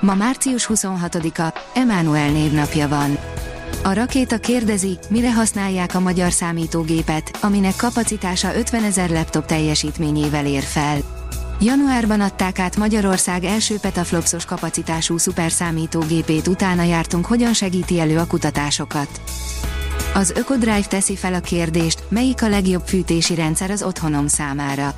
Ma március 26-a, Emmanuel névnapja van. A rakéta kérdezi, mire használják a magyar számítógépet, aminek kapacitása 50 ezer laptop teljesítményével ér fel. Januárban adták át Magyarország első petaflopsos kapacitású szuperszámítógépét, utána jártunk, hogyan segíti elő a kutatásokat. Az Ökodrive teszi fel a kérdést, melyik a legjobb fűtési rendszer az otthonom számára.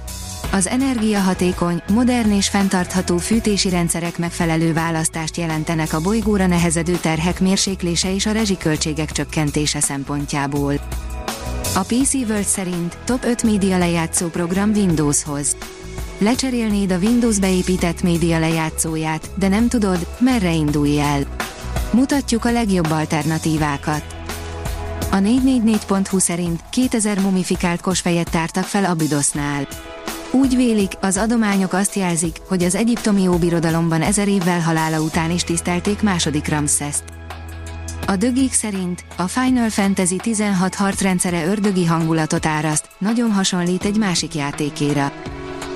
Az energiahatékony, modern és fenntartható fűtési rendszerek megfelelő választást jelentenek a bolygóra nehezedő terhek mérséklése és a rezsiköltségek csökkentése szempontjából. A PC World szerint top 5 média lejátszó program Windowshoz. Lecserélnéd a Windows beépített média lejátszóját, de nem tudod, merre indulj el. Mutatjuk a legjobb alternatívákat. A 444.hu szerint 2000 mumifikált kosfejet tártak fel Abidosznál. Úgy vélik, az adományok azt jelzik, hogy az egyiptomi óbirodalomban ezer évvel halála után is tisztelték második Ramszeszt. A dögik szerint a Final Fantasy 16 harcrendszere ördögi hangulatot áraszt, nagyon hasonlít egy másik játékéra.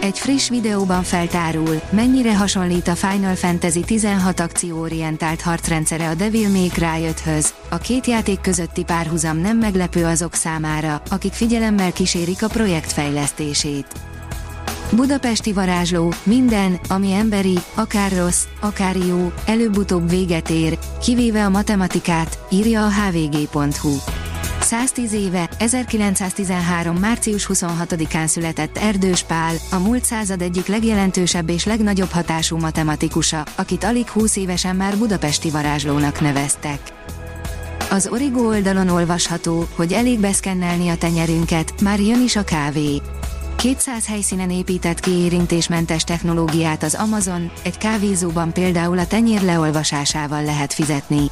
Egy friss videóban feltárul, mennyire hasonlít a Final Fantasy 16 akcióorientált harcrendszere a Devil May Cry 5-höz. A két játék közötti párhuzam nem meglepő azok számára, akik figyelemmel kísérik a projekt fejlesztését. Budapesti varázsló, minden, ami emberi, akár rossz, akár jó, előbb-utóbb véget ér, kivéve a matematikát, írja a hvg.hu. 110 éve, 1913. március 26-án született Erdős Pál, a múlt század egyik legjelentősebb és legnagyobb hatású matematikusa, akit alig 20 évesen már budapesti varázslónak neveztek. Az Origo oldalon olvasható, hogy elég beszkennelni a tenyerünket, már jön is a kávé. 200 helyszínen épített kiérintésmentes technológiát az Amazon, egy kávézóban például a tenyér leolvasásával lehet fizetni.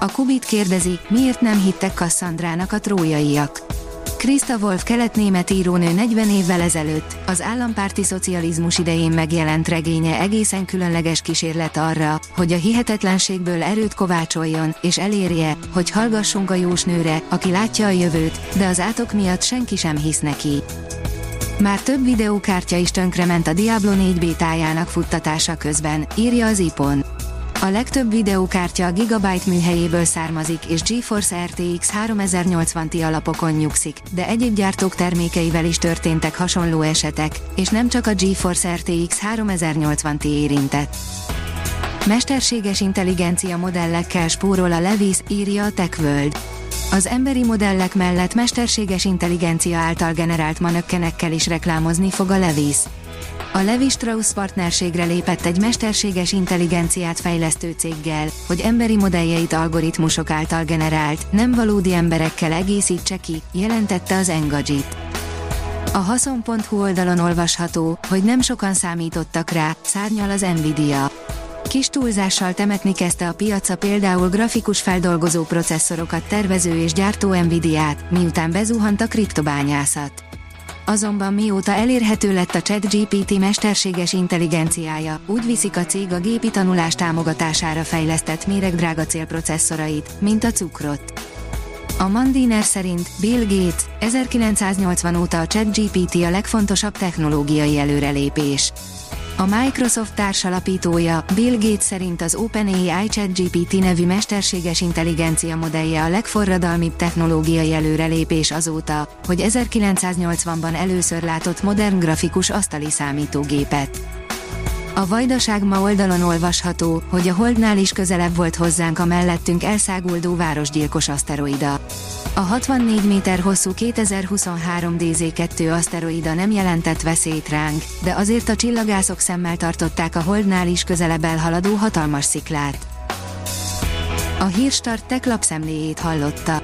A Kubit kérdezi, miért nem hittek Kasszandrának a trójaiak. Krista Wolf kelet-német írónő 40 évvel ezelőtt, az állampárti szocializmus idején megjelent regénye egészen különleges kísérlet arra, hogy a hihetetlenségből erőt kovácsoljon, és elérje, hogy hallgassunk a jósnőre, aki látja a jövőt, de az átok miatt senki sem hisz neki. Már több videókártya is tönkrement a Diablo 4 bétájának futtatása közben, írja az IPON. A legtöbb videókártya a Gigabyte műhelyéből származik és GeForce RTX 3080 Ti alapokon nyugszik, de egyéb gyártók termékeivel is történtek hasonló esetek, és nem csak a GeForce RTX 3080 Ti érintett. Mesterséges intelligencia modellekkel spórol a Levis, írja a TechWorld. Az emberi modellek mellett mesterséges intelligencia által generált manökkenekkel is reklámozni fog a Levis. A Levi Strauss partnerségre lépett egy mesterséges intelligenciát fejlesztő céggel, hogy emberi modelljeit algoritmusok által generált, nem valódi emberekkel egészítse ki, jelentette az Engadget. A haszon.hu oldalon olvasható, hogy nem sokan számítottak rá, szárnyal az Nvidia. Kis túlzással temetni kezdte a piaca például grafikus feldolgozó processzorokat tervező és gyártó Nvidia-t, miután bezuhant a kriptobányászat. Azonban mióta elérhető lett a ChatGPT mesterséges intelligenciája, úgy viszik a cég a gépi tanulás támogatására fejlesztett méregdrága célprocesszorait, mint a cukrot. A Mandiner szerint Bill Gates 1980 óta a ChatGPT a legfontosabb technológiai előrelépés. A Microsoft társalapítója, Bill Gates szerint az OpenAI ChatGPT nevű mesterséges intelligencia modellje a legforradalmibb technológiai előrelépés azóta, hogy 1980-ban először látott modern grafikus asztali számítógépet. A Vajdaság ma oldalon olvasható, hogy a Holdnál is közelebb volt hozzánk a mellettünk elszáguldó városgyilkos aszteroida. A 64 méter hosszú 2023 DZ2 aszteroida nem jelentett veszélyt ránk, de azért a csillagászok szemmel tartották a Holdnál is közelebb elhaladó hatalmas sziklát. A Hírstart tech lapszemléjét hallotta.